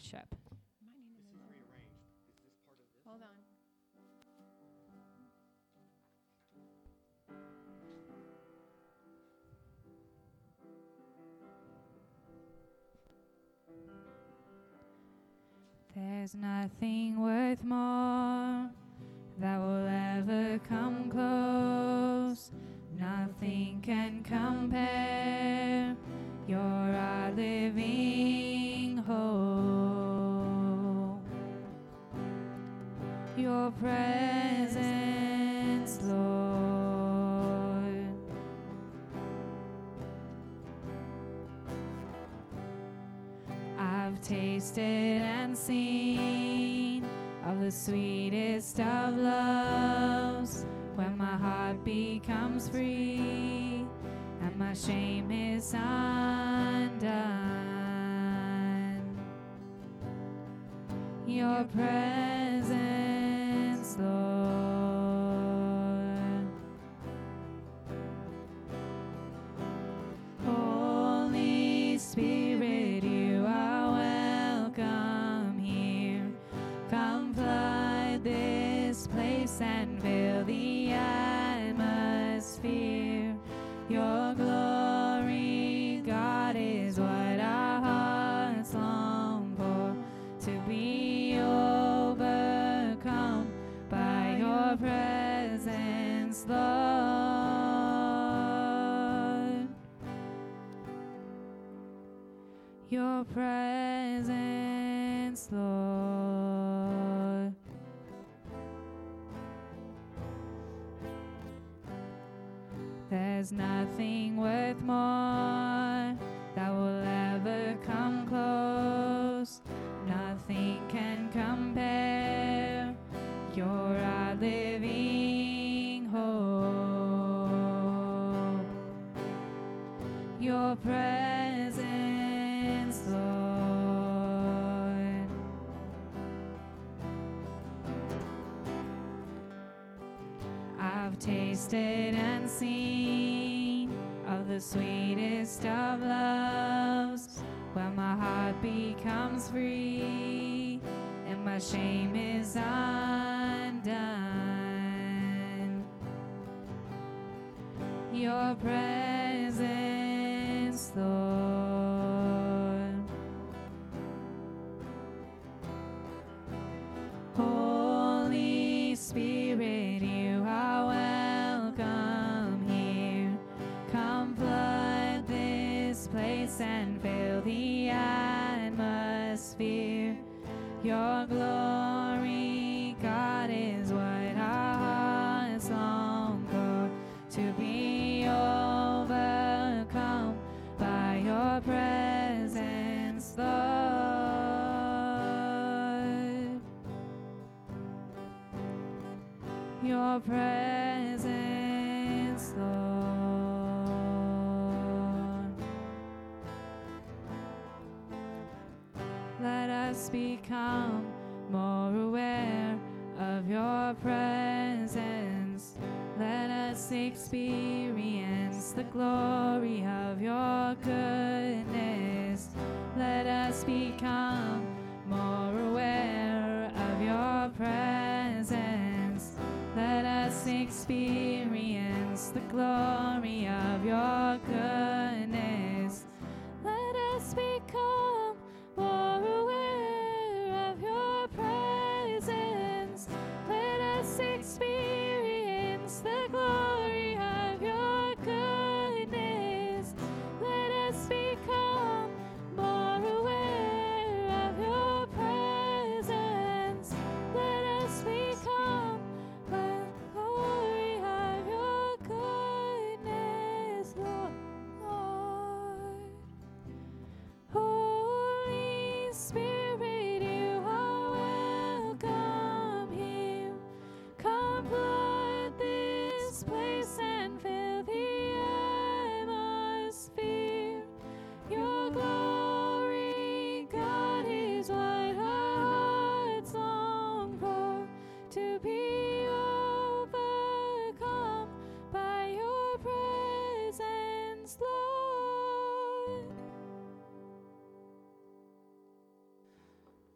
worship. Hold on. There's nothing worth more that will ever come close. Nothing can compare. You're our living hope. Your presence, Lord. I've tasted and seen of the sweetest of loves when my heart becomes free my shame is undone. Your presence, presence, Lord. There's nothing worth more that will ever come close. Nothing can compare. You're our living hope. Your presence, tasted and seen of the sweetest of loves when my heart becomes free and my shame is undone. Your presence,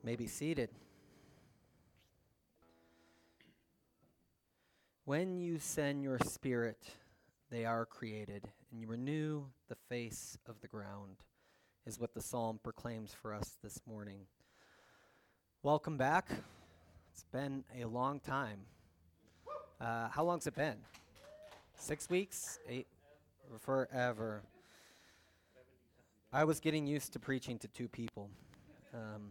may be seated. When you send your spirit, they are created, and you renew the face of the ground, is what the psalm proclaims for us this morning. Welcome back. It's been a long time. Uh, how long's it been? Six weeks? Eight? Forever. I was getting used to preaching to two people. Um,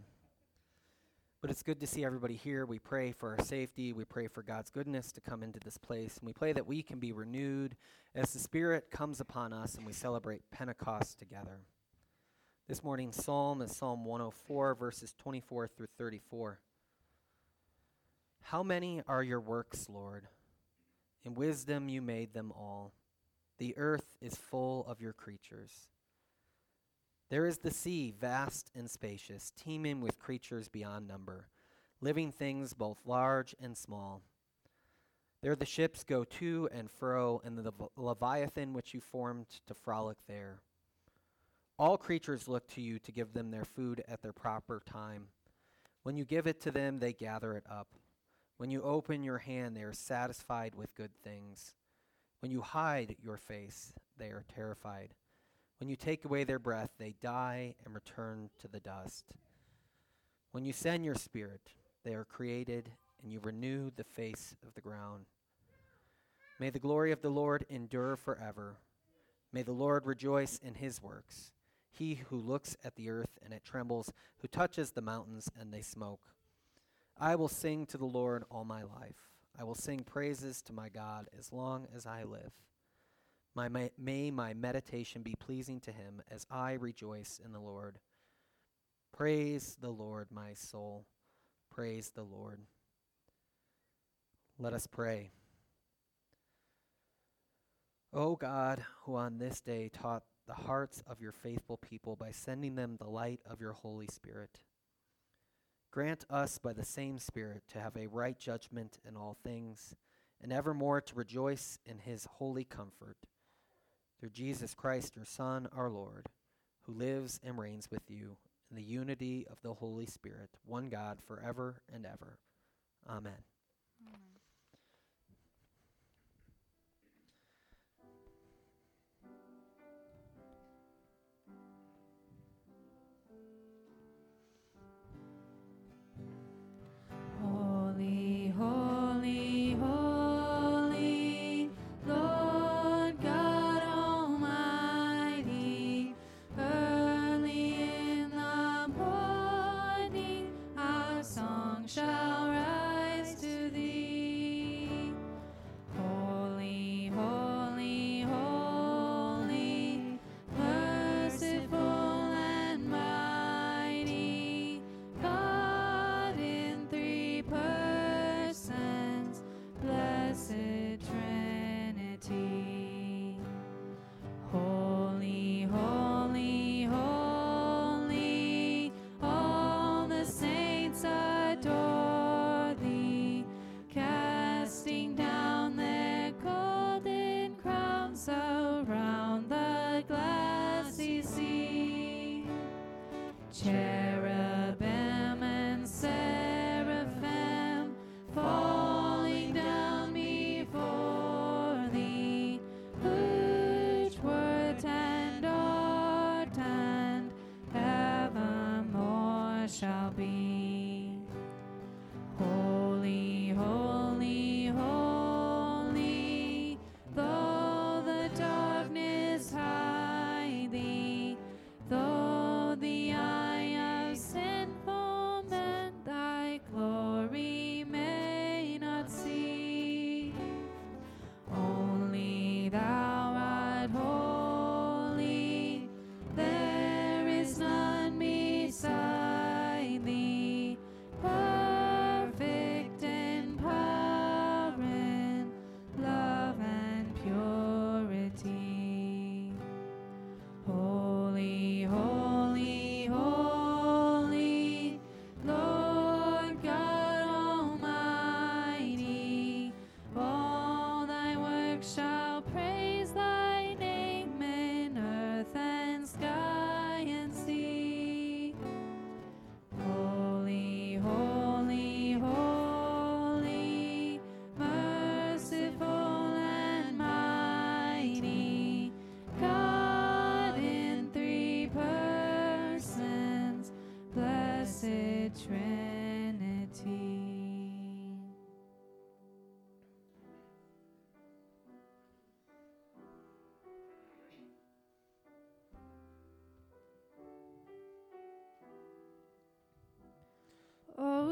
but it's good to see everybody here. We pray for our safety. We pray for God's goodness to come into this place. And we pray that we can be renewed as the Spirit comes upon us and we celebrate Pentecost together. This morning's psalm is Psalm 104, verses 24 through 34. How many are your works, Lord? In wisdom you made them all. The earth is full of your creatures. There is the sea, vast and spacious, teeming with creatures beyond number, living things both large and small. There the ships go to and fro, and the leviathan which you formed to frolic there. All creatures look to you to give them their food at their proper time. When you give it to them, they gather it up. When you open your hand, they are satisfied with good things. When you hide your face, they are terrified. When you take away their breath, they die and return to the dust. When you send your spirit, they are created, and you renew the face of the ground. May the glory of the Lord endure forever. May the Lord rejoice in his works. He who looks at the earth and it trembles, who touches the mountains and they smoke. I will sing to the Lord all my life. I will sing praises to my God as long as I live. My, may, may my meditation be pleasing to him as I rejoice in the Lord. Praise the Lord, my soul. Praise the Lord. Let us pray. O God, who on this day taught the hearts of your faithful people by sending them the light of your Holy Spirit, grant us by the same Spirit to have a right judgment in all things, and evermore to rejoice in his holy comfort through Jesus Christ, your Son, our Lord, who lives and reigns with you in the unity of the Holy Spirit, one God, forever and ever. Amen. thee.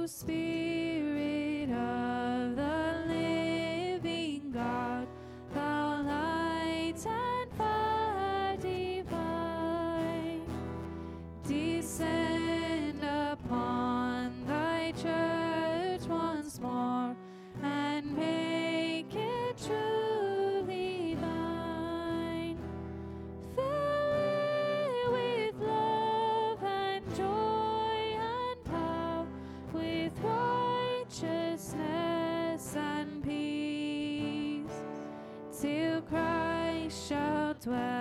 O shall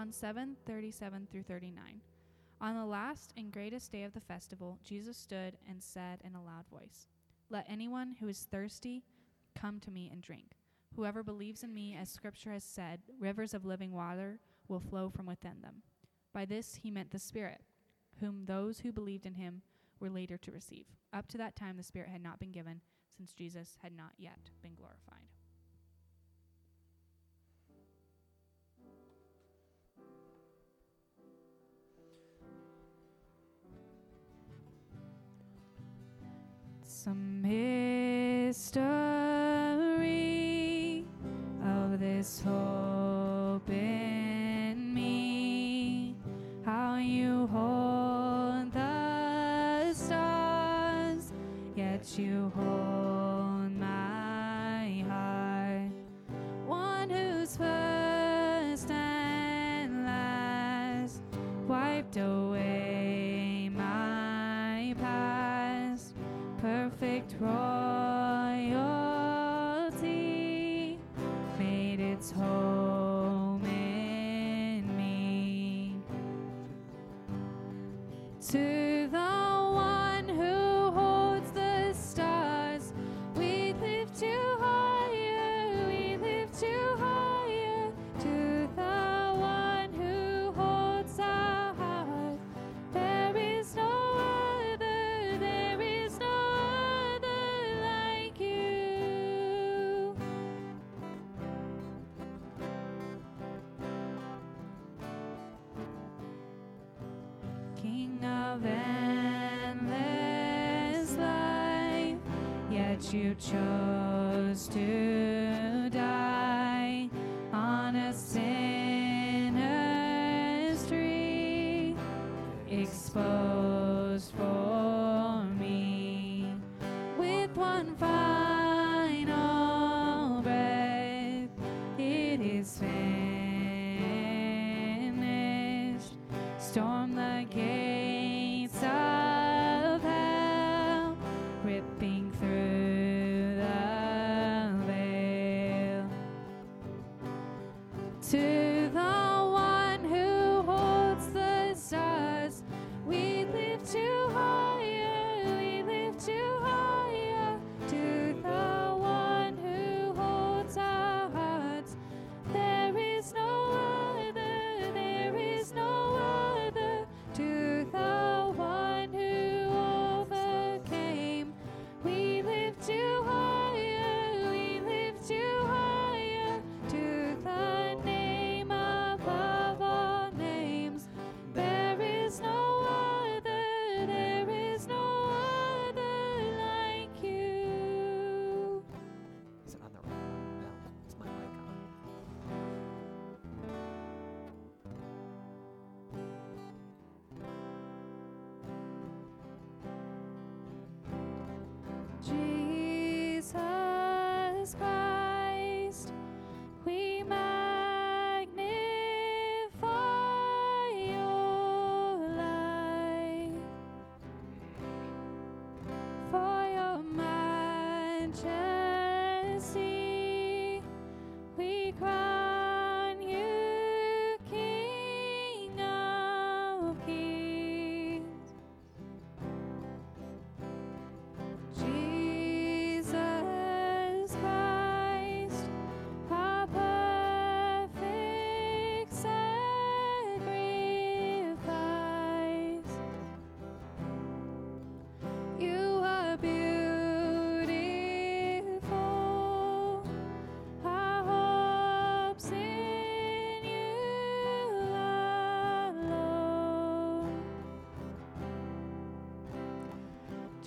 John 7 37 through 39. On the last and greatest day of the festival, Jesus stood and said in a loud voice, Let anyone who is thirsty come to me and drink. Whoever believes in me, as scripture has said, rivers of living water will flow from within them. By this he meant the Spirit, whom those who believed in him were later to receive. Up to that time, the Spirit had not been given, since Jesus had not yet been glorified. Some mystery of this hope in me, how you hold the stars, yet you hold to and.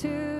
to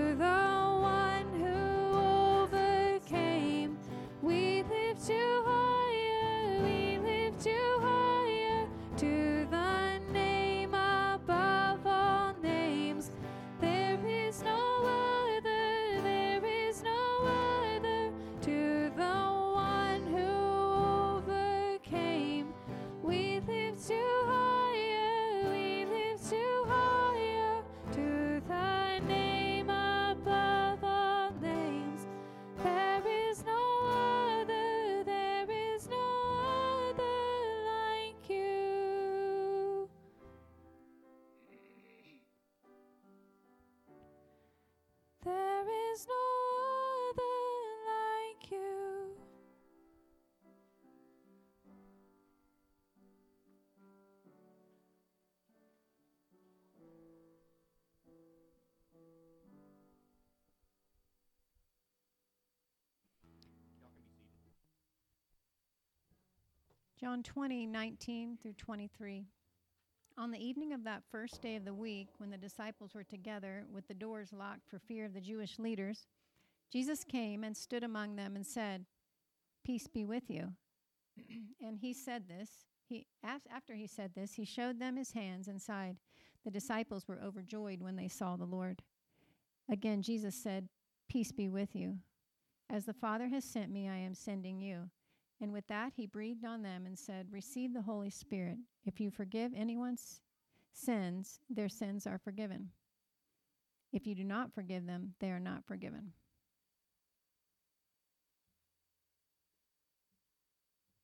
John 20, 19 through 23. On the evening of that first day of the week, when the disciples were together with the doors locked for fear of the Jewish leaders, Jesus came and stood among them and said, Peace be with you. and he said this. He, after he said this, he showed them his hands and side. The disciples were overjoyed when they saw the Lord. Again, Jesus said, Peace be with you. As the Father has sent me, I am sending you. And with that, he breathed on them and said, Receive the Holy Spirit. If you forgive anyone's sins, their sins are forgiven. If you do not forgive them, they are not forgiven.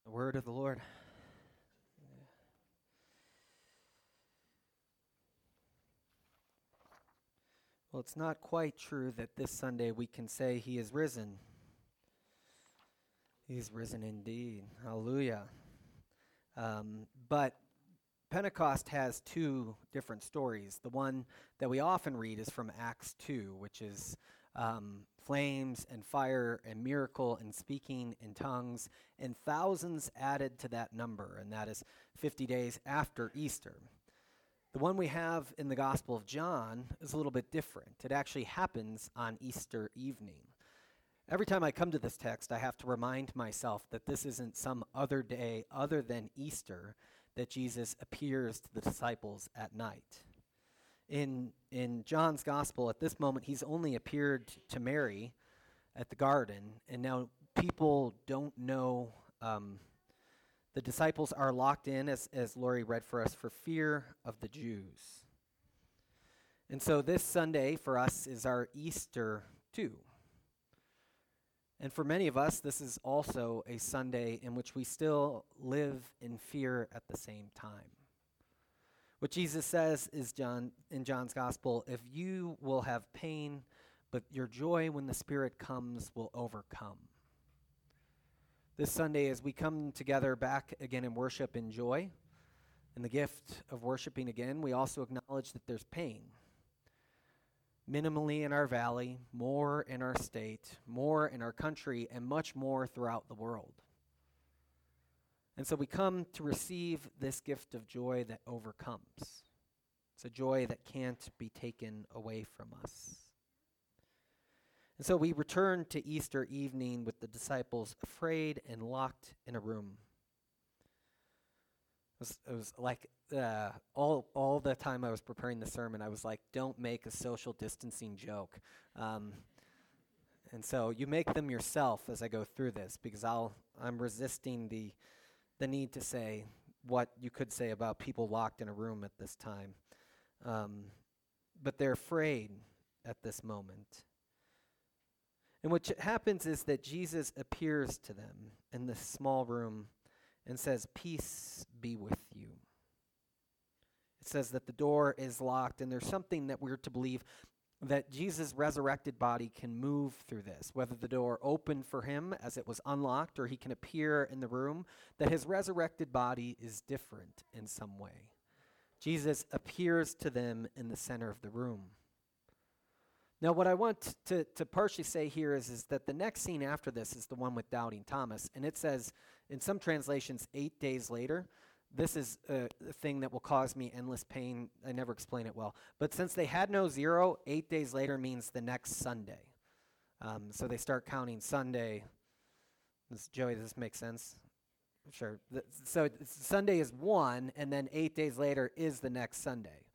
The word of the Lord. Well, it's not quite true that this Sunday we can say he is risen. He's risen indeed. Hallelujah. Um, but Pentecost has two different stories. The one that we often read is from Acts 2, which is um, flames and fire and miracle and speaking in tongues, and thousands added to that number, and that is 50 days after Easter. The one we have in the Gospel of John is a little bit different. It actually happens on Easter evening. Every time I come to this text, I have to remind myself that this isn't some other day other than Easter that Jesus appears to the disciples at night. In, in John's gospel, at this moment, he's only appeared to Mary at the garden, and now people don't know. Um, the disciples are locked in, as, as Lori read for us, for fear of the Jews. And so this Sunday for us is our Easter too. And for many of us, this is also a Sunday in which we still live in fear at the same time. What Jesus says is John in John's gospel, if you will have pain, but your joy when the Spirit comes will overcome. This Sunday, as we come together back again in worship and joy, and the gift of worshiping again, we also acknowledge that there's pain minimally in our valley, more in our state, more in our country, and much more throughout the world. And so we come to receive this gift of joy that overcomes. It's a joy that can't be taken away from us. And so we return to Easter evening with the disciples afraid and locked in a room. It was, it was like uh, all all the time I was preparing the sermon, I was like, "Don't make a social distancing joke." Um, and so you make them yourself as I go through this, because I'll I'm resisting the the need to say what you could say about people locked in a room at this time. Um, but they're afraid at this moment. And what happens is that Jesus appears to them in this small room and says, Peace be with you. It says that the door is locked, and there's something that we're to believe that Jesus' resurrected body can move through this, whether the door opened for him as it was unlocked or he can appear in the room, that his resurrected body is different in some way. Jesus appears to them in the center of the room. Now, what I want to, to partially say here is, is that the next scene after this is the one with doubting Thomas. And it says, in some translations, eight days later. This is a, a thing that will cause me endless pain. I never explain it well. But since they had no zero, eight days later means the next Sunday. Um, so they start counting Sunday. This, Joey, does this make sense? Sure. So Sunday is one, and then eight days later is the next Sunday.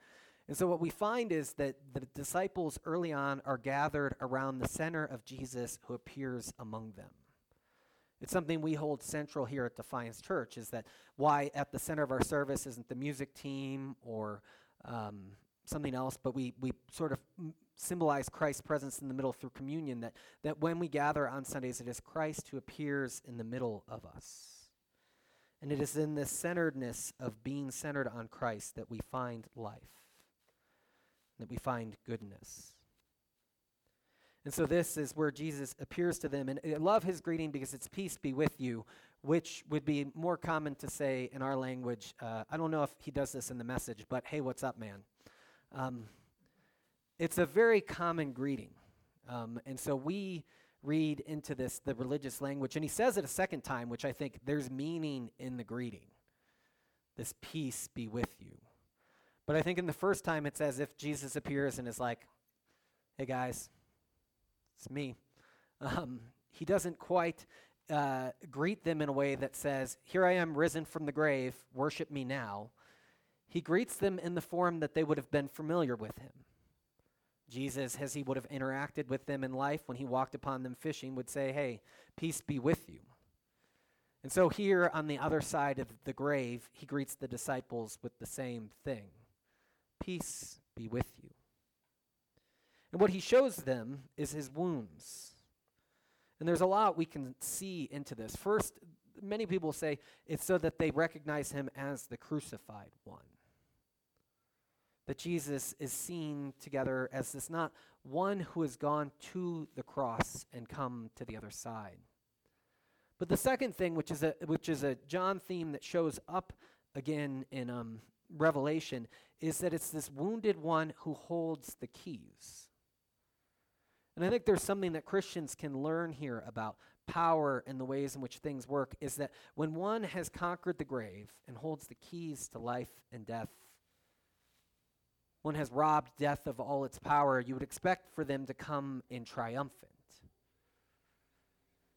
And so, what we find is that the disciples early on are gathered around the center of Jesus who appears among them. It's something we hold central here at Defiance Church is that why at the center of our service isn't the music team or um, something else, but we, we sort of symbolize Christ's presence in the middle through communion, that, that when we gather on Sundays, it is Christ who appears in the middle of us. And it is in this centeredness of being centered on Christ that we find life that we find goodness. And so this is where Jesus appears to them. And I love his greeting because it's peace be with you, which would be more common to say in our language. Uh, I don't know if he does this in the message, but hey, what's up, man? Um, it's a very common greeting. Um, and so we read into this the religious language. And he says it a second time, which I think there's meaning in the greeting. This peace be with you. But I think in the first time, it's as if Jesus appears and is like, hey guys, it's me. Um, he doesn't quite uh, greet them in a way that says, Here I am risen from the grave, worship me now. He greets them in the form that they would have been familiar with him. Jesus, as he would have interacted with them in life when he walked upon them fishing, would say, Hey, peace be with you. And so here on the other side of the grave, he greets the disciples with the same thing Peace be with you. And what he shows them is his wounds. And there's a lot we can see into this. First, many people say it's so that they recognize him as the crucified one. That Jesus is seen together as this not one who has gone to the cross and come to the other side. But the second thing, which is a which is a John theme that shows up again in um, Revelation, is that it's this wounded one who holds the keys. And I think there's something that Christians can learn here about power and the ways in which things work is that when one has conquered the grave and holds the keys to life and death, one has robbed death of all its power, you would expect for them to come in triumphant.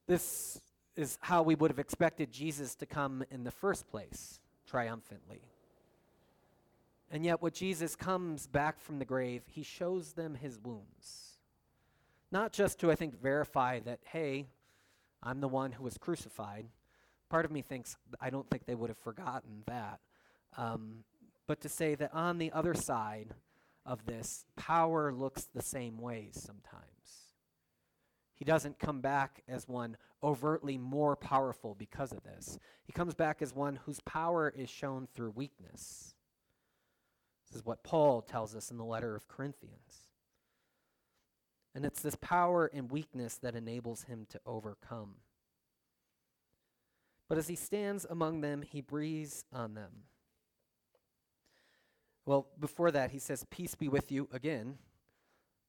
This is how we would have expected Jesus to come in the first place, triumphantly. And yet, when Jesus comes back from the grave, he shows them his wounds. Not just to, I think, verify that, hey, I'm the one who was crucified. Part of me thinks, I don't think they would have forgotten that. Um, but to say that on the other side of this, power looks the same ways sometimes. He doesn't come back as one overtly more powerful because of this. He comes back as one whose power is shown through weakness. This is what Paul tells us in the letter of Corinthians. And it's this power and weakness that enables him to overcome. But as he stands among them, he breathes on them. Well, before that, he says, Peace be with you again.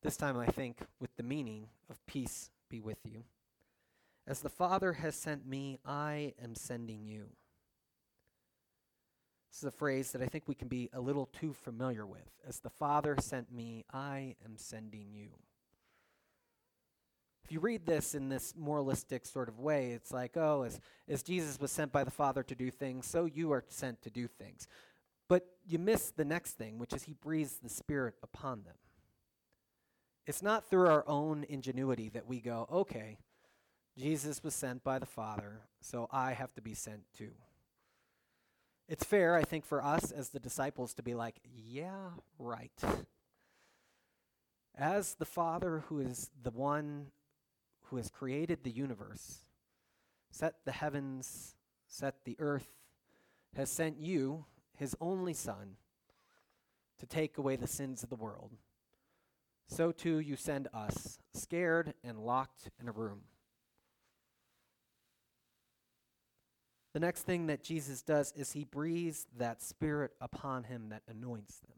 This time, I think, with the meaning of peace be with you. As the Father has sent me, I am sending you. This is a phrase that I think we can be a little too familiar with. As the Father sent me, I am sending you. If you read this in this moralistic sort of way, it's like, oh, as, as Jesus was sent by the Father to do things, so you are sent to do things. But you miss the next thing, which is he breathes the Spirit upon them. It's not through our own ingenuity that we go, okay, Jesus was sent by the Father, so I have to be sent too. It's fair, I think, for us as the disciples to be like, yeah, right. As the Father, who is the one who has created the universe, set the heavens, set the earth, has sent you, his only Son, to take away the sins of the world, so too you send us, scared and locked in a room. The next thing that Jesus does is he breathes that spirit upon him that anoints them.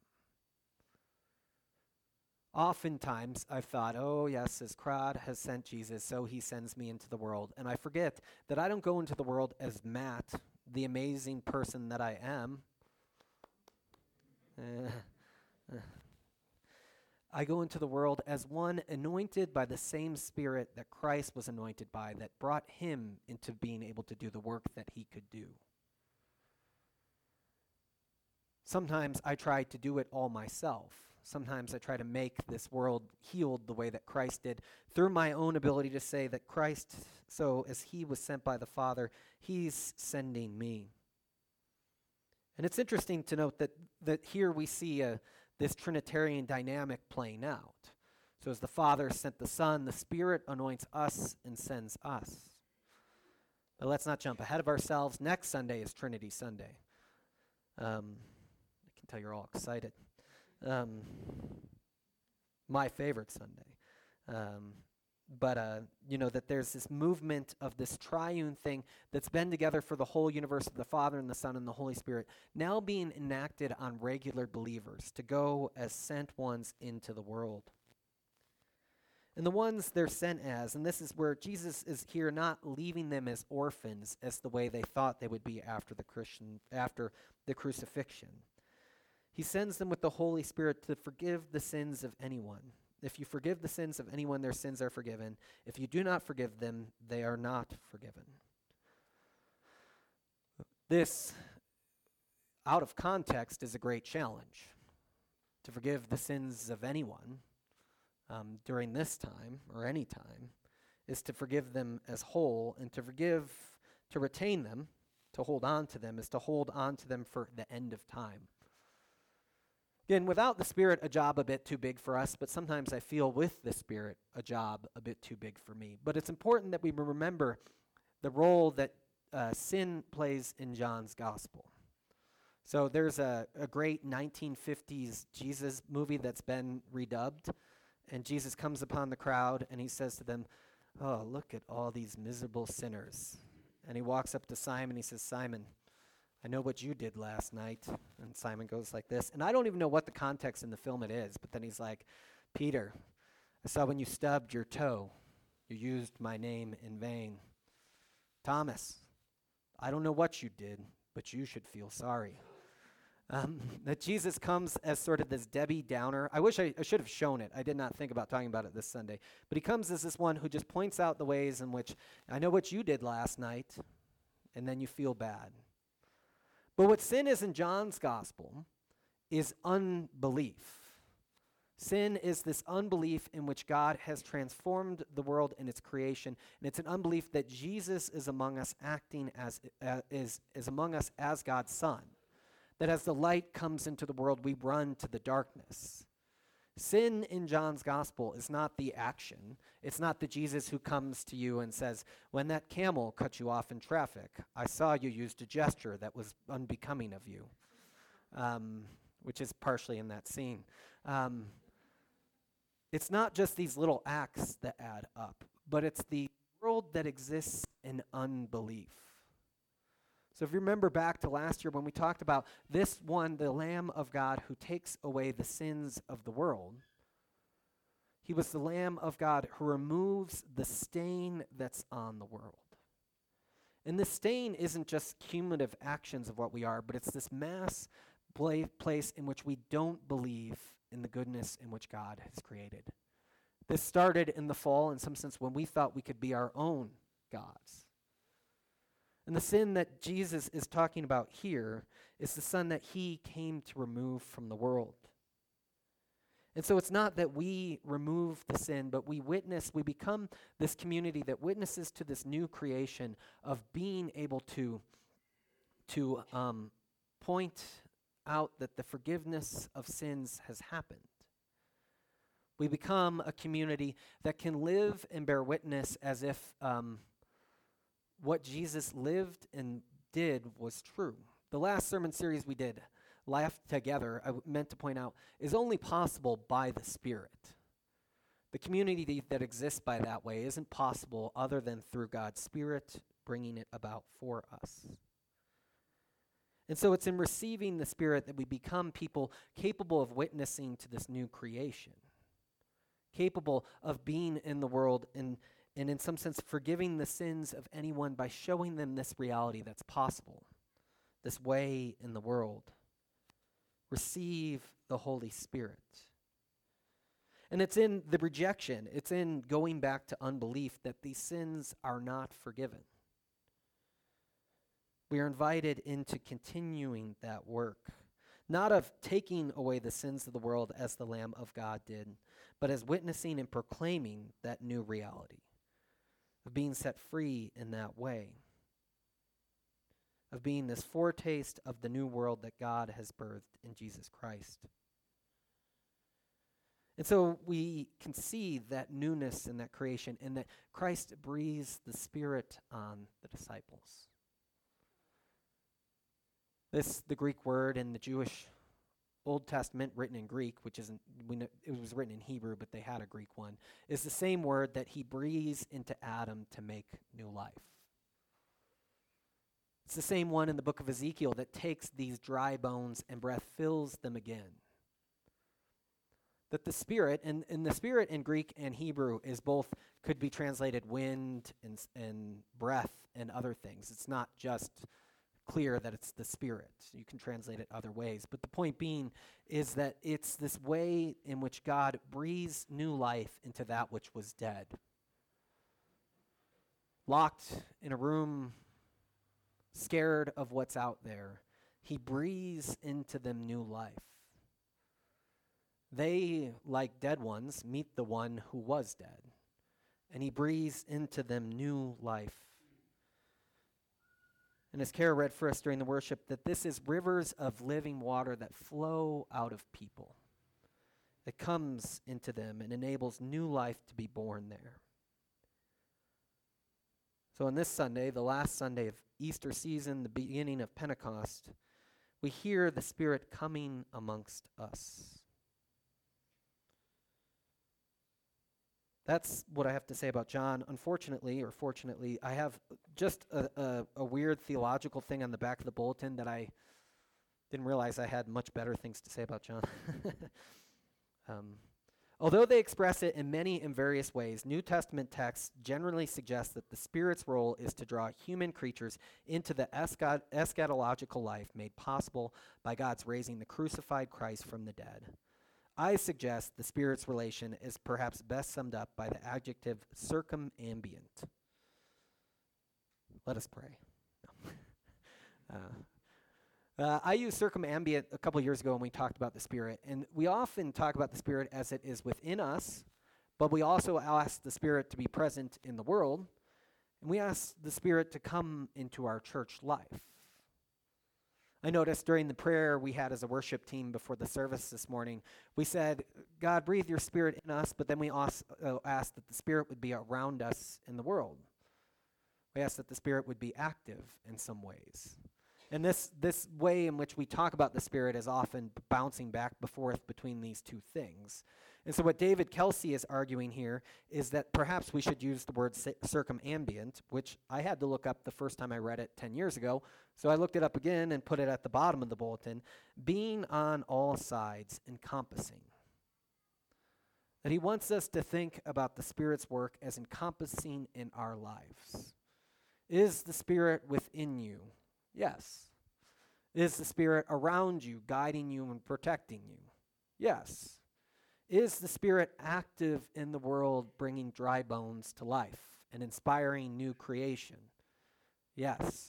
Oftentimes, I've thought, oh, yes, as Crowd has sent Jesus, so he sends me into the world. And I forget that I don't go into the world as Matt, the amazing person that I am. Uh, uh, I go into the world as one anointed by the same Spirit that Christ was anointed by, that brought him into being able to do the work that he could do. Sometimes I try to do it all myself. Sometimes I try to make this world healed the way that Christ did through my own ability to say that Christ, so as he was sent by the Father, he's sending me. And it's interesting to note that, that here we see a this Trinitarian dynamic playing out. So, as the Father sent the Son, the Spirit anoints us and sends us. But let's not jump ahead of ourselves. Next Sunday is Trinity Sunday. Um, I can tell you're all excited. Um, my favorite Sunday. Um, but uh, you know that there's this movement of this triune thing that's been together for the whole universe of the Father and the Son and the Holy Spirit, now being enacted on regular believers to go as sent ones into the world. And the ones they're sent as, and this is where Jesus is here not leaving them as orphans as the way they thought they would be after the Christian after the crucifixion. He sends them with the Holy Spirit to forgive the sins of anyone if you forgive the sins of anyone, their sins are forgiven. If you do not forgive them, they are not forgiven. This, out of context, is a great challenge. To forgive the sins of anyone um, during this time or any time is to forgive them as whole and to forgive, to retain them, to hold on to them, is to hold on to them for the end of time. Again, without the Spirit, a job a bit too big for us, but sometimes I feel with the Spirit, a job a bit too big for me. But it's important that we remember the role that uh, sin plays in John's gospel. So there's a, a great 1950s Jesus movie that's been redubbed, and Jesus comes upon the crowd and he says to them, Oh, look at all these miserable sinners. And he walks up to Simon, and he says, Simon, I know what you did last night. And Simon goes like this. And I don't even know what the context in the film it is, but then he's like, Peter, I saw when you stubbed your toe, you used my name in vain. Thomas, I don't know what you did, but you should feel sorry. Um, that Jesus comes as sort of this Debbie Downer. I wish I, I, should have shown it. I did not think about talking about it this Sunday. But he comes as this one who just points out the ways in which I know what you did last night, and then you feel bad. But what sin is in John's gospel is unbelief. Sin is this unbelief in which God has transformed the world in its creation, and it's an unbelief that Jesus is among us, acting as uh, is, is among us as God's Son. That as the light comes into the world, we run to the darkness. Sin in John's gospel is not the action. It's not the Jesus who comes to you and says, When that camel cut you off in traffic, I saw you used a gesture that was unbecoming of you, um, which is partially in that scene. Um, it's not just these little acts that add up, but it's the world that exists in unbelief. So if you remember back to last year when we talked about this one, the Lamb of God who takes away the sins of the world, he was the Lamb of God who removes the stain that's on the world. And the stain isn't just cumulative actions of what we are, but it's this mass pla- place in which we don't believe in the goodness in which God has created. This started in the fall, in some sense, when we thought we could be our own gods. And the sin that Jesus is talking about here is the sin that he came to remove from the world. And so it's not that we remove the sin, but we witness, we become this community that witnesses to this new creation of being able to, to um, point out that the forgiveness of sins has happened. We become a community that can live and bear witness as if um, what Jesus lived and did was true. The last sermon series we did, Laugh Together, I meant to point out, is only possible by the Spirit. The community that exists by that way isn't possible other than through God's Spirit bringing it about for us. And so it's in receiving the Spirit that we become people capable of witnessing to this new creation, capable of being in the world and and in some sense forgiving the sins of anyone by showing them this reality that's possible, this way in the world. Receive the Holy Spirit. And it's in the rejection, it's in going back to unbelief that these sins are not forgiven. We are invited into continuing that work, not of taking away the sins of the world as the Lamb of God did, but as witnessing and proclaiming that new reality of being set free in that way, of being this foretaste of the new world that God has birthed in Jesus Christ. And so we can see that newness in that creation and that Christ breathes the Spirit on the disciples. This, the Greek word in the Jewish Old Testament written in Greek, which isn't, we know, it was written in Hebrew, but they had a Greek one, is the same word that he breathes into Adam to make new life. It's the same one in the book of Ezekiel that takes these dry bones and breath fills them again. That the Spirit, and, and the Spirit in Greek and Hebrew is both, could be translated wind and, and breath and other things. It's not just clear that it's the Spirit. You can translate it other ways. But the point being is that it's this way in which God breathes new life into that which was dead. Locked in a room, scared of what's out there, He breathes into them new life. They, like dead ones, meet the one who was dead, and he breathes into them new life. And as Kara read for us during the worship, that this is rivers of living water that flow out of people. It comes into them and enables new life to be born there. So, on this Sunday, the last Sunday of Easter season, the beginning of Pentecost, we hear the Spirit coming amongst us. That's what I have to say about John. Unfortunately, or fortunately, I have just a, a, a, weird theological thing on the back of the bulletin that I didn't realize I had much better things to say about John. um, although they express it in many and various ways, New Testament texts generally suggest that the Spirit's role is to draw human creatures into the eschatological life made possible by God's raising the crucified Christ from the dead. I suggest the Spirit's relation is perhaps best summed up by the adjective circumambient. Let us pray. uh, uh, I used circumambient a couple years ago when we talked about the Spirit, and we often talk about the Spirit as it is within us, but we also ask the Spirit to be present in the world, and we ask the Spirit to come into our church life. I noticed during the prayer we had as a worship team before the service this morning, we said, God, breathe your spirit in us, but then we also uh, asked that the spirit would be around us in the world. We asked that the spirit would be active in some ways. And this, this way in which we talk about the spirit is often bouncing back and forth between these two things. And so, what David Kelsey is arguing here is that perhaps we should use the word circumambient, which I had to look up the first time I read it 10 years ago. So, I looked it up again and put it at the bottom of the bulletin being on all sides, encompassing. That he wants us to think about the Spirit's work as encompassing in our lives. Is the Spirit within you? Yes. Is the Spirit around you, guiding you and protecting you? Yes. Is the Spirit active in the world, bringing dry bones to life and inspiring new creation? Yes.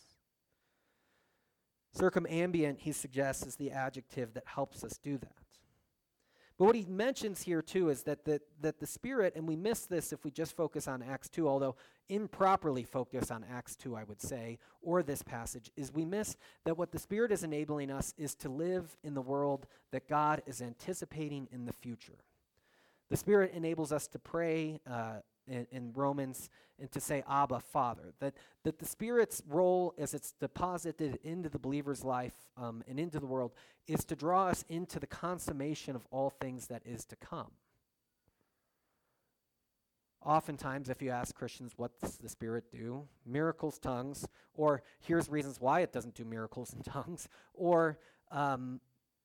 Circumambient, he suggests, is the adjective that helps us do that. But what he mentions here too is that the, that the Spirit, and we miss this if we just focus on Acts 2, although improperly focus on Acts 2, I would say, or this passage, is we miss that what the Spirit is enabling us is to live in the world that God is anticipating in the future. The Spirit enables us to pray uh, in, in, Romans and to say, Abba, Father. That, that the Spirit's role as it's deposited into the believer's life um, and into the world is to draw us into the consummation of all things that is to come. Oftentimes, if you ask Christians, what does the Spirit do? Miracles, tongues, or here's reasons why it doesn't do miracles and tongues, or, um,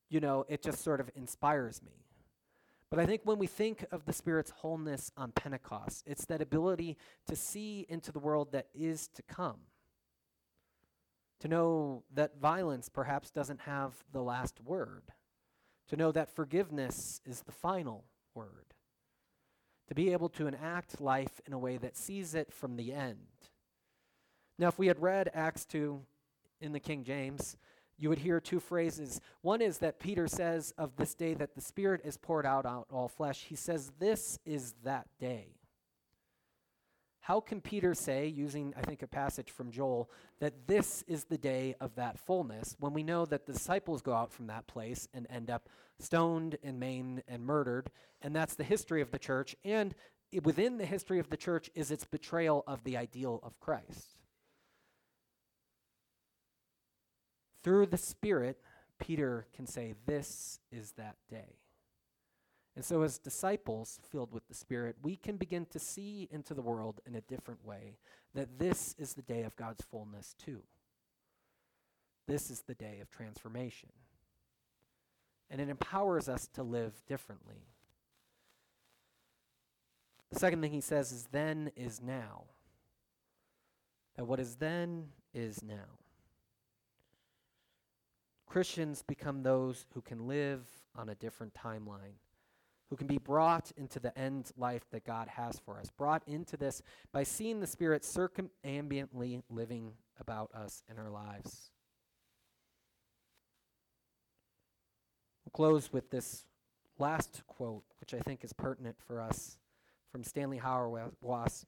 you know, it just sort of inspires me. But I think when we think of the Spirit's wholeness on Pentecost, it's that ability to see into the world that is to come. To know that violence perhaps doesn't have the last word. To know that forgiveness is the final word. To be able to enact life in a way that sees it from the end. Now, if we had read Acts 2 in the King James, you would hear two phrases. One is that Peter says of this day that the Spirit is poured out on all flesh. He says, This is that day. How can Peter say, using, I think, a passage from Joel, that this is the day of that fullness when we know that the disciples go out from that place and end up stoned and maimed and murdered? And that's the history of the church. And within the history of the church is its betrayal of the ideal of Christ. Through the Spirit, Peter can say, This is that day. And so, as disciples filled with the Spirit, we can begin to see into the world in a different way that this is the day of God's fullness, too. This is the day of transformation. And it empowers us to live differently. The second thing he says is, then is now. That what is then is now. Christians become those who can live on a different timeline, who can be brought into the end life that God has for us, brought into this by seeing the Spirit circumambiently living about us in our lives. We'll close with this last quote, which I think is pertinent for us from Stanley Hauerwas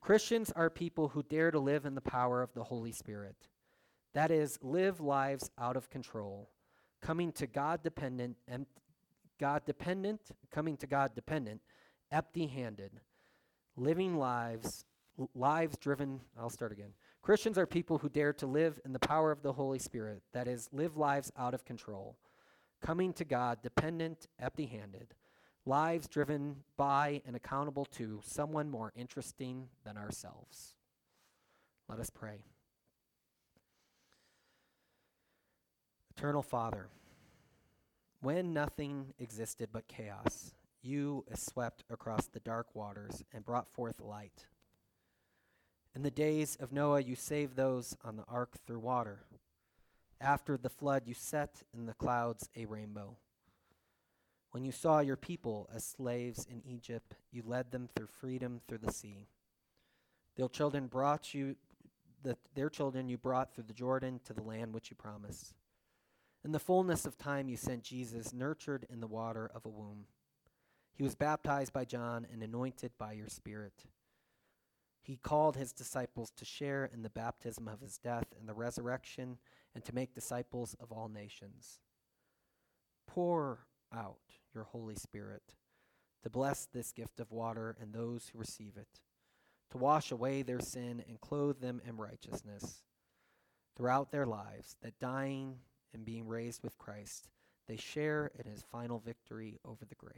Christians are people who dare to live in the power of the Holy Spirit. That is, live lives out of control, coming to God dependent, God dependent, coming to God dependent, empty handed, living lives, lives driven. I'll start again. Christians are people who dare to live in the power of the Holy Spirit, that is, live lives out of control, coming to God dependent, empty handed, lives driven by and accountable to someone more interesting than ourselves. Let us pray. Eternal Father, when nothing existed but chaos, you swept across the dark waters and brought forth light. In the days of Noah, you saved those on the ark through water. After the flood, you set in the clouds a rainbow. When you saw your people as slaves in Egypt, you led them through freedom through the sea. Their children brought you the, their children you brought through the Jordan to the land which you promised. In the fullness of time you sent Jesus, nurtured in the water of a womb. He was baptized by John and anointed by your Spirit. He called his disciples to share in the baptism of his death and the resurrection and to make disciples of all nations. Pour out your Holy Spirit to bless this gift of water and those who receive it, to wash away their sin and clothe them in righteousness throughout their lives, that dying and being raised with Christ, they share in his final victory over the grave.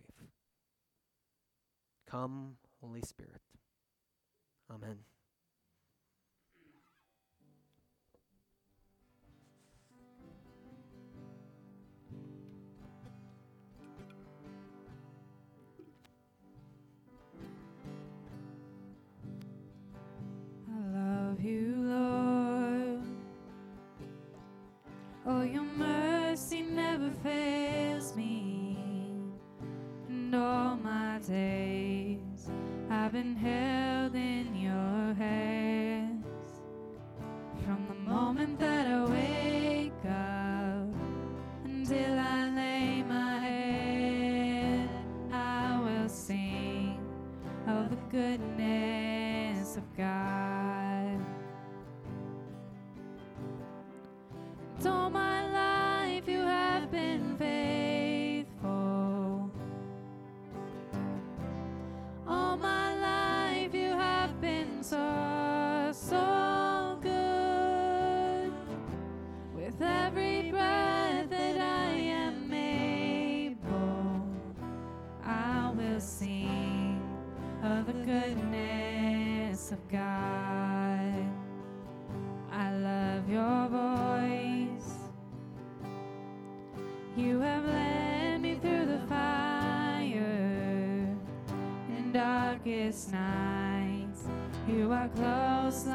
Come, Holy Spirit. Amen. Days I've been held in your hands. From the moment that I You are close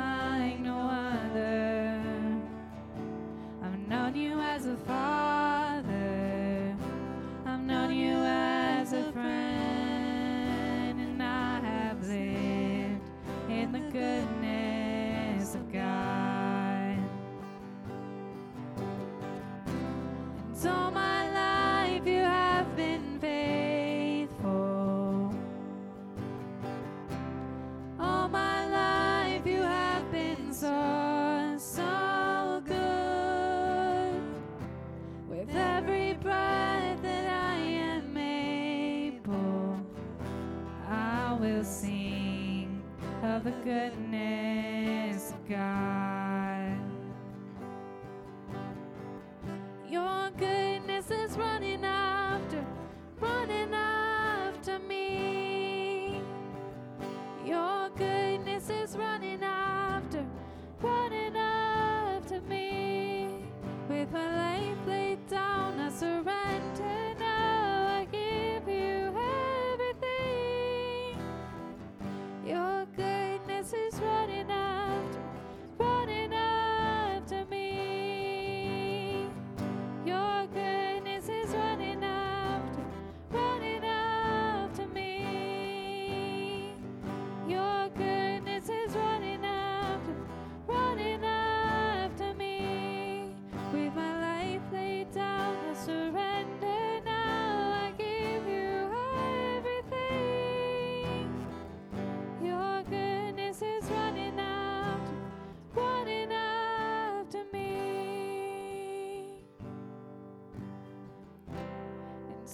of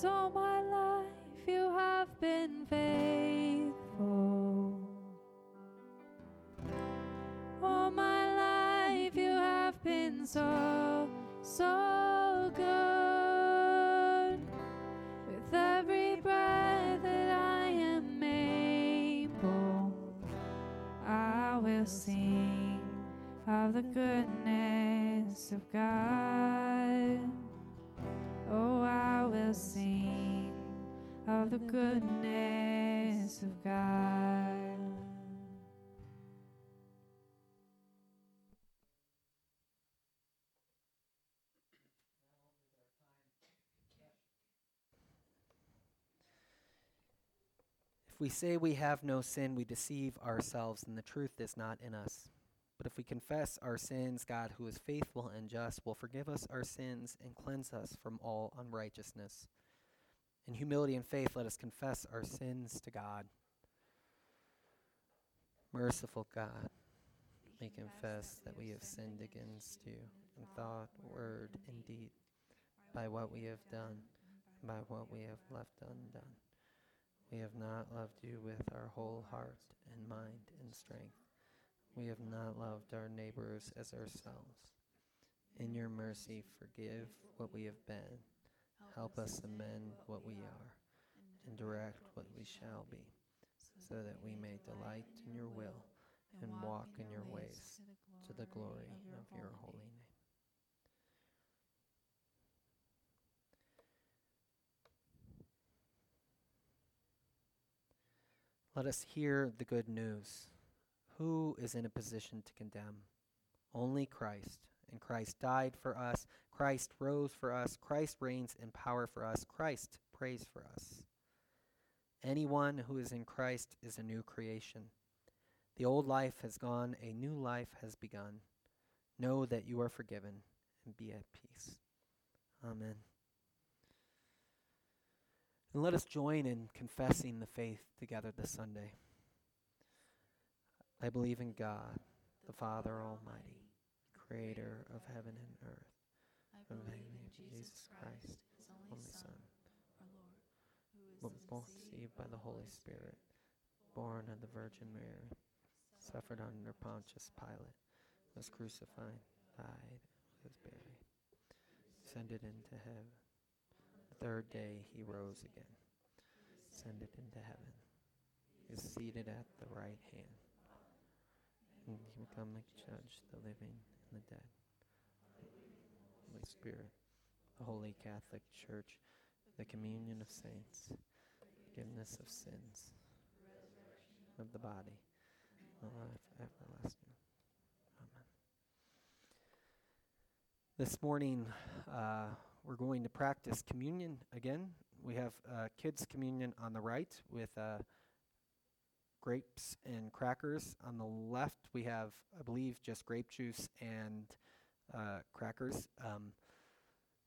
All my life you have been faithful. All my life you have been so, so goodness of God. If we say we have no sin, we deceive ourselves, and the truth is not in us. But if we confess our sins, God, who is faithful and just, will forgive us our sins and cleanse us from all unrighteousness. In humility and faith, let us confess our sins to God. Merciful God, we confess that we have sinned against you in thought, word, and deed, by what we have done, by what we have left undone. We have not loved you with our whole heart and mind and strength. We have not loved our neighbors as ourselves. In your mercy, forgive what we have been. Help us amend what we are and direct what we shall be, so that we may delight in your will and walk in your ways to the glory of your holy name. Let us hear the good news. Who is in a position to condemn? Only Christ. And Christ died for us. Christ rose for us. Christ reigns in power for us. Christ prays for us. Anyone who is in Christ is a new creation. The old life has gone, a new life has begun. Know that you are forgiven and be at peace. Amen. And let us join in confessing the faith together this Sunday. I believe in God, the Father Almighty, creator of heaven and earth. I believe in Jesus Christ, his only Son, our Lord, was conceived by the Holy Spirit, born of the Virgin Mary, suffered under Pontius Pilate, was crucified, died, was buried, descended into heaven. The third day he rose again, ascended into heaven, is seated at the right hand, and he will come to judge the living and the dead. Holy Spirit, the Holy Catholic Church, the communion of saints, forgiveness of sins, of the body, the life everlasting. Amen. This morning, uh, we're going to practice communion again. We have uh, kids' communion on the right with uh, grapes and crackers. On the left, we have, I believe, just grape juice and uh, crackers. Um,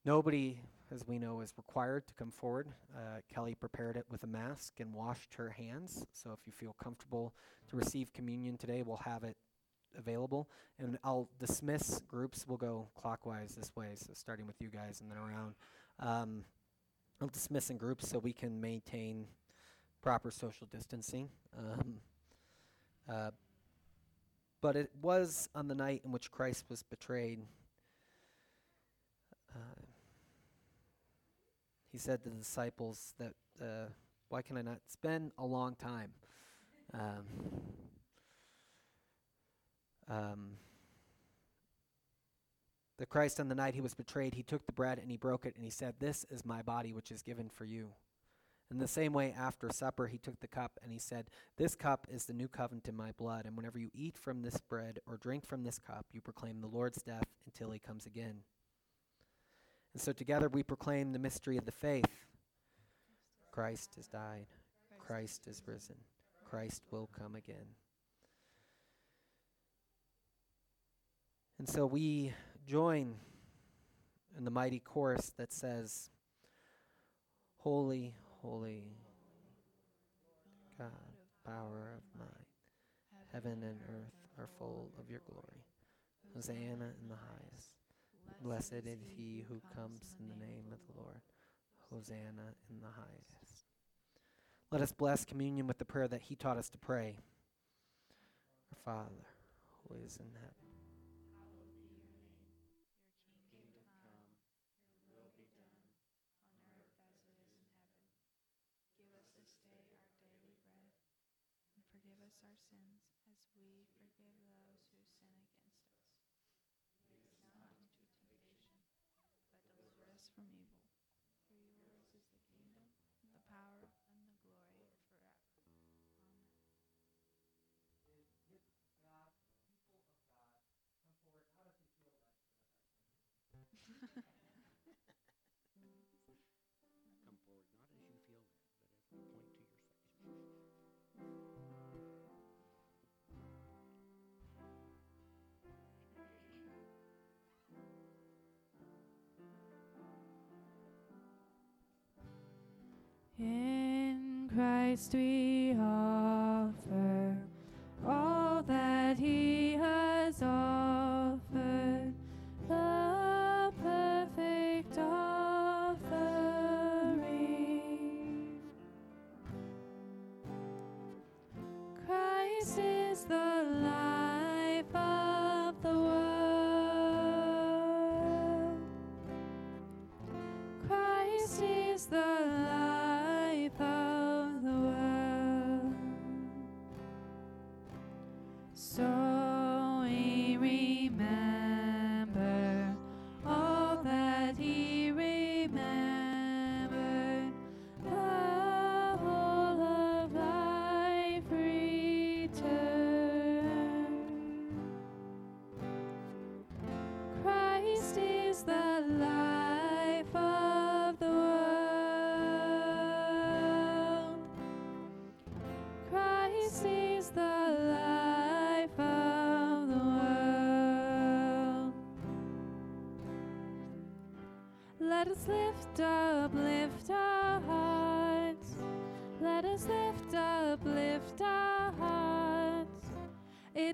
nobody, as we know, is required to come forward. Uh, Kelly prepared it with a mask and washed her hands. So if you feel comfortable to receive communion today, we'll have it available. And I'll dismiss groups. We'll go clockwise this way, so starting with you guys and then around. Um, I'll dismiss in groups so we can maintain proper social distancing. Um, uh, but it was on the night in which Christ was betrayed. Uh, he said to the disciples that, uh, why can I not spend a long time? Um, um, the Christ on the night he was betrayed, he took the bread and he broke it and he said, This is my body which is given for you. In the same way, after supper, he took the cup and he said, This cup is the new covenant in my blood, and whenever you eat from this bread or drink from this cup, you proclaim the Lord's death until he comes again. And so together we proclaim the mystery of the faith. Christ has died, Christ is risen, Christ will come again. And so we join in the mighty chorus that says, Holy, holy, God, power of might, heaven and earth are full of your glory. Hosanna in the highest. Blessed is he who comes in the name of the Lord. Hosanna in the highest. Let us bless communion with the prayer that he taught us to pray. Our Father, who is in heaven. In Christ we offer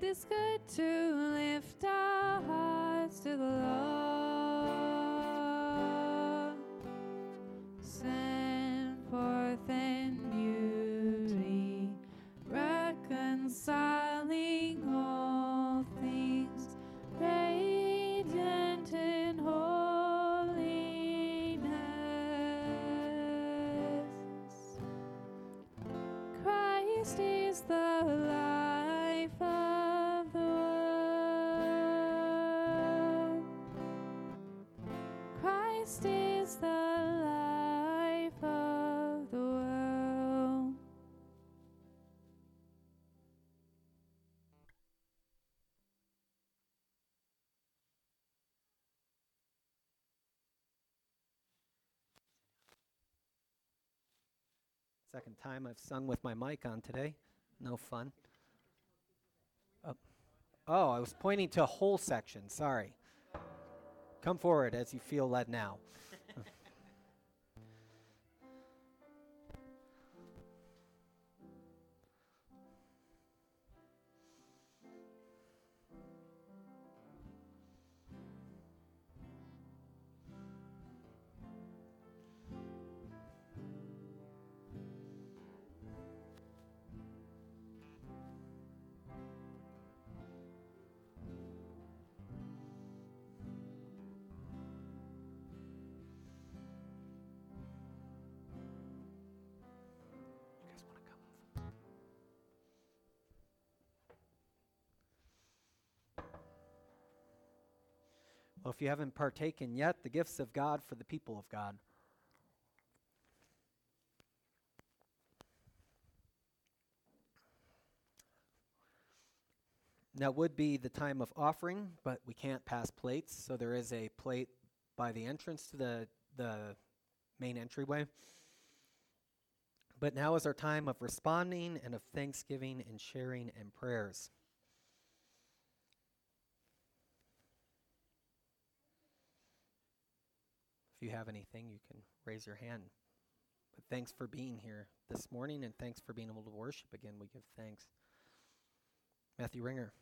It is good to Christ is the life of the world. Second time I've sung with my mic on today. No fun. Oh, oh I was pointing to a whole section. Sorry. Come forward as you feel led now. Well, if you haven't partaken yet, the gifts of God for the people of God. Now would be the time of offering, but we can't pass plates, so there is a plate by the entrance to the the main entryway. But now is our time of responding and of thanksgiving and sharing and prayers. If you have anything, you can raise your hand. But thanks for being here this morning and thanks for being able to worship again. We give thanks. Matthew Ringer.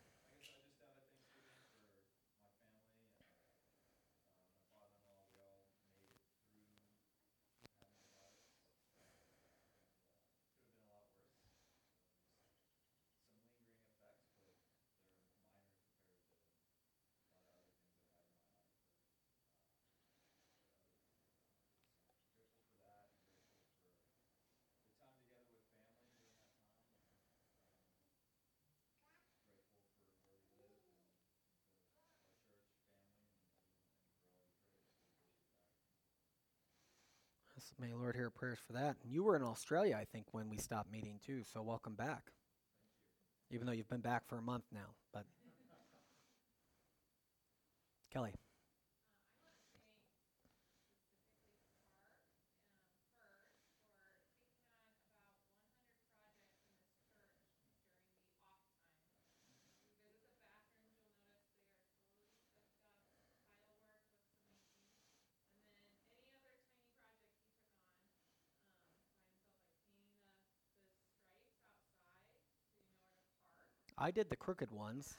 May may Lord hear prayers for that. And you were in Australia, I think, when we stopped meeting too, so welcome back. Even though you've been back for a month now, but Kelly. I did the crooked ones.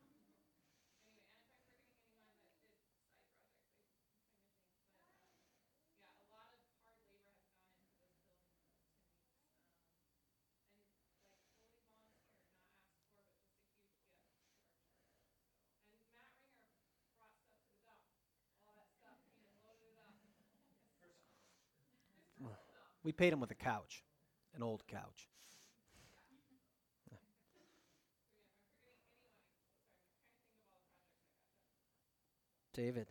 We paid him with a couch, an old couch. David.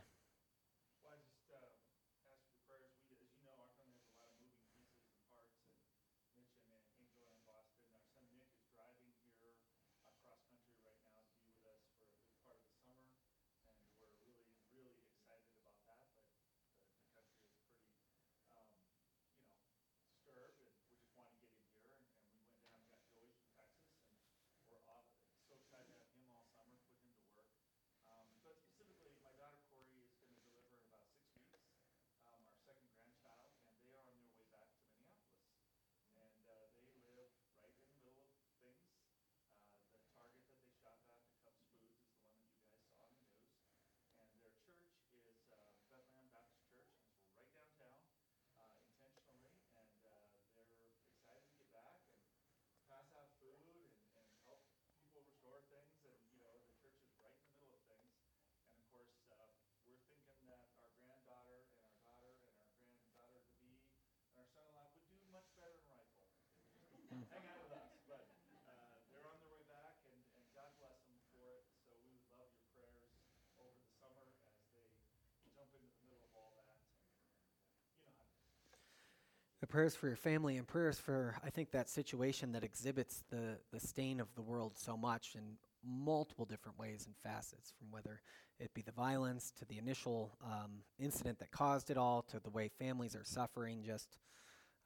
prayers for your family and prayers for, I think, that situation that exhibits the, the stain of the world so much in multiple different ways and facets, from whether it be the violence to the initial um, incident that caused it all to the way families are suffering. Just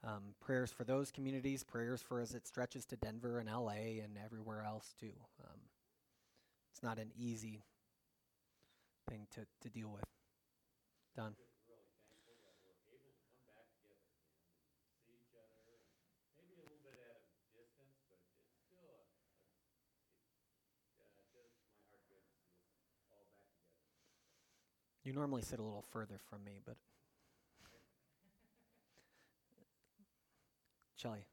um, prayers for those communities, prayers for as it stretches to Denver and LA and everywhere else, too. Um, it's not an easy thing to, to deal with. Done. You normally sit a little further from me, but. Shelly.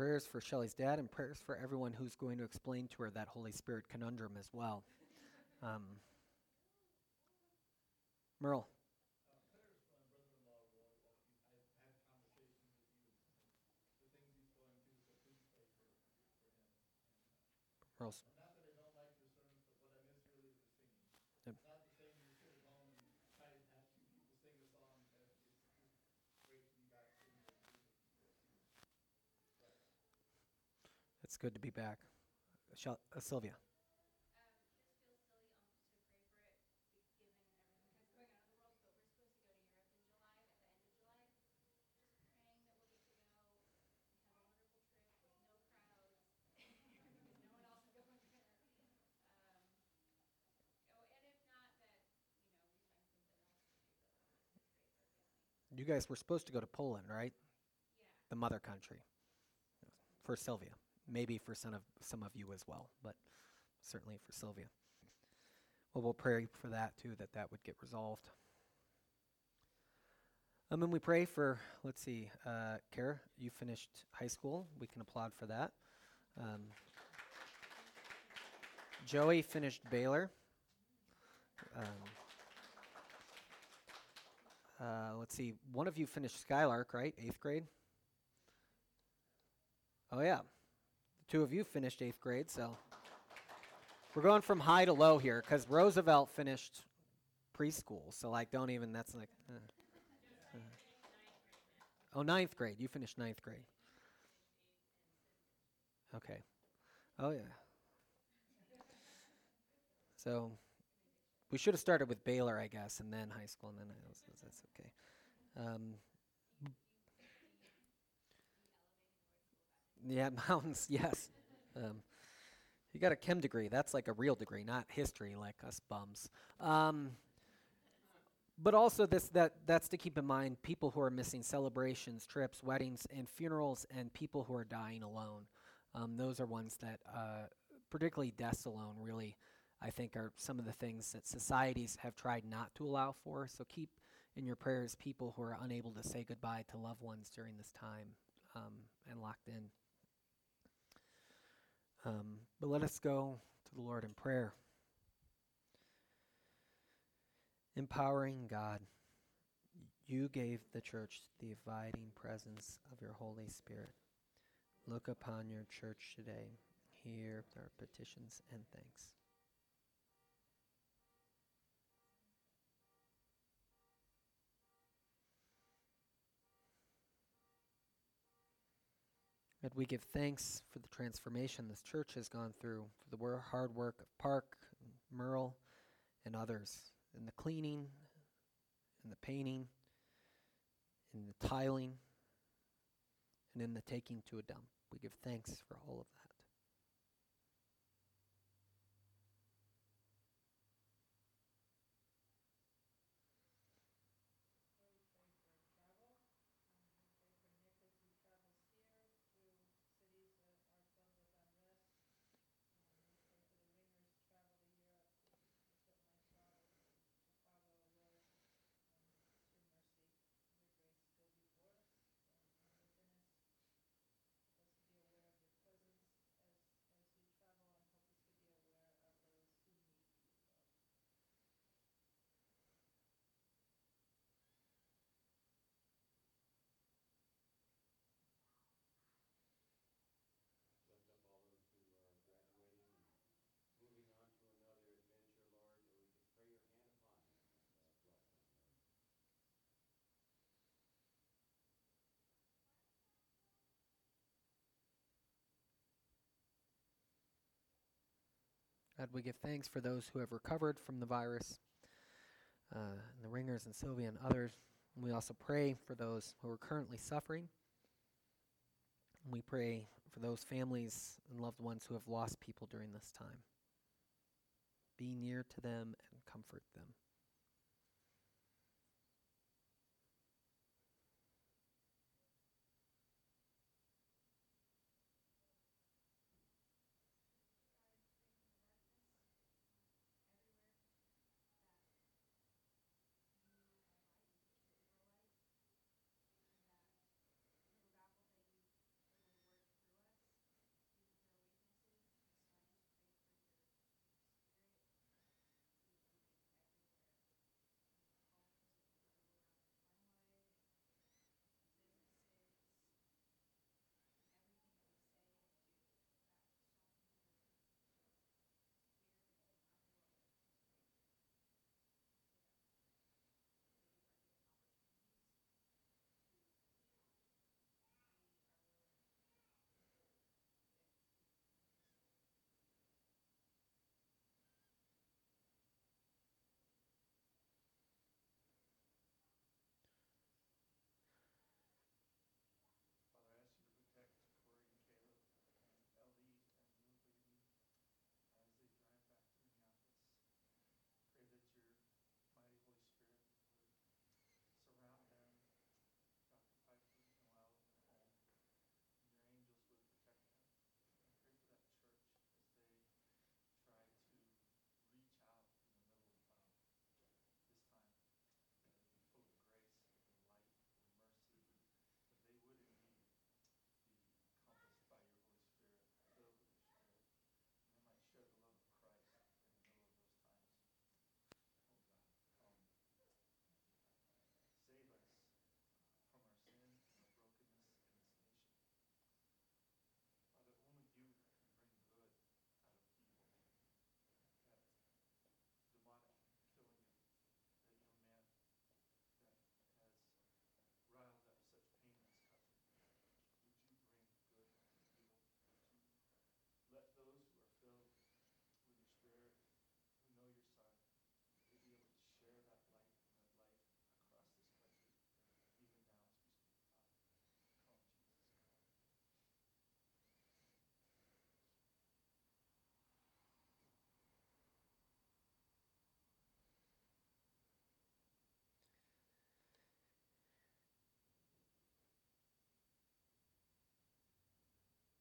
Prayers for Shelley's dad and prayers for everyone who's going to explain to her that Holy Spirit conundrum as well. Um, Merle. Merle's. It's good to be back. Shel- uh, Sylvia. You guys were supposed to go to Poland, right? Yeah. The mother country. For Sylvia. Maybe for some of some of you as well, but certainly for Sylvia. Well, we'll pray for that too, that that would get resolved. Um, and we pray for, let's see, uh, Kara, you finished high school. We can applaud for that. Um, Joey finished Baylor. Um, uh, let's see, one of you finished Skylark, right? Eighth grade? Oh, yeah. Two of you finished eighth grade, so we're going from high to low here because Roosevelt finished preschool. So, like, don't even, that's like. Uh, uh. Oh, ninth grade. You finished ninth grade. Okay. Oh, yeah. So, we should have started with Baylor, I guess, and then high school, and then I was, that's okay. Um, yeah, mountains, yes. Um, you got a chem degree. That's like a real degree, not history like us bums. Um, but also this that that's to keep in mind people who are missing celebrations, trips, weddings, and funerals, and people who are dying alone. Um, those are ones that, uh, particularly deaths alone, really I think are some of the things that societies have tried not to allow for. So keep in your prayers people who are unable to say goodbye to loved ones during this time um, and locked in. Um, but let us go to the Lord in prayer. Empowering God, you gave the church the abiding presence of your Holy Spirit. Look upon your church today. Hear our petitions and thanks. And we give thanks for the transformation this church has gone through, for the hard work of Park, Merle, and others, in the cleaning, in the painting, in the tiling, and in the taking to a dump. We give thanks for all of that. Lift up all those who are graduating and moving on to another adventure, Lord, and we just pray your hand upon them and uh, bless them, Lord. God, we give thanks for those who have recovered from the virus, uh, and the ringers and Sylvia and others. We also pray for those who are currently suffering. We pray for those families and loved ones who have lost people during this time. Be near to them and comfort them.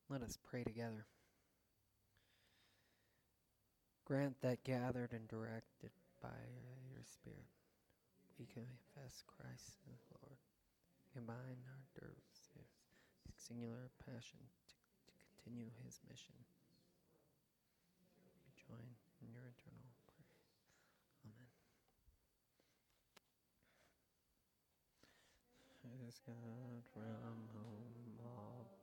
Let us pray together. Grant that gathered and directed by your Spirit, we confess Christ as Lord. Combine our dirts, singular passion to, to continue his mission. We join in your eternal praise. Amen. God from all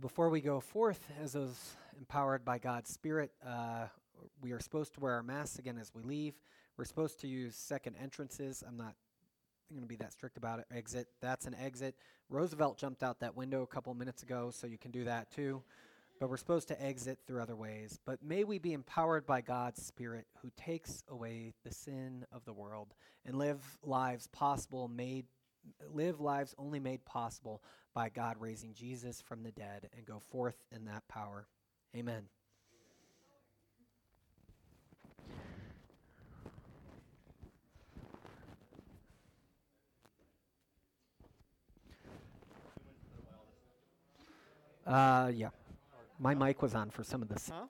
Before we go forth as those empowered by God's Spirit, uh, we are supposed to wear our masks again as we leave. We're supposed to use second entrances. I'm not going to be that strict about it. Exit, that's an exit. Roosevelt jumped out that window a couple minutes ago, so you can do that too. But we're supposed to exit through other ways. But may we be empowered by God's Spirit who takes away the sin of the world and live lives possible made live lives only made possible by God raising Jesus from the dead and go forth in that power. Amen. Uh, yeah. My mic was on for some of this. Huh?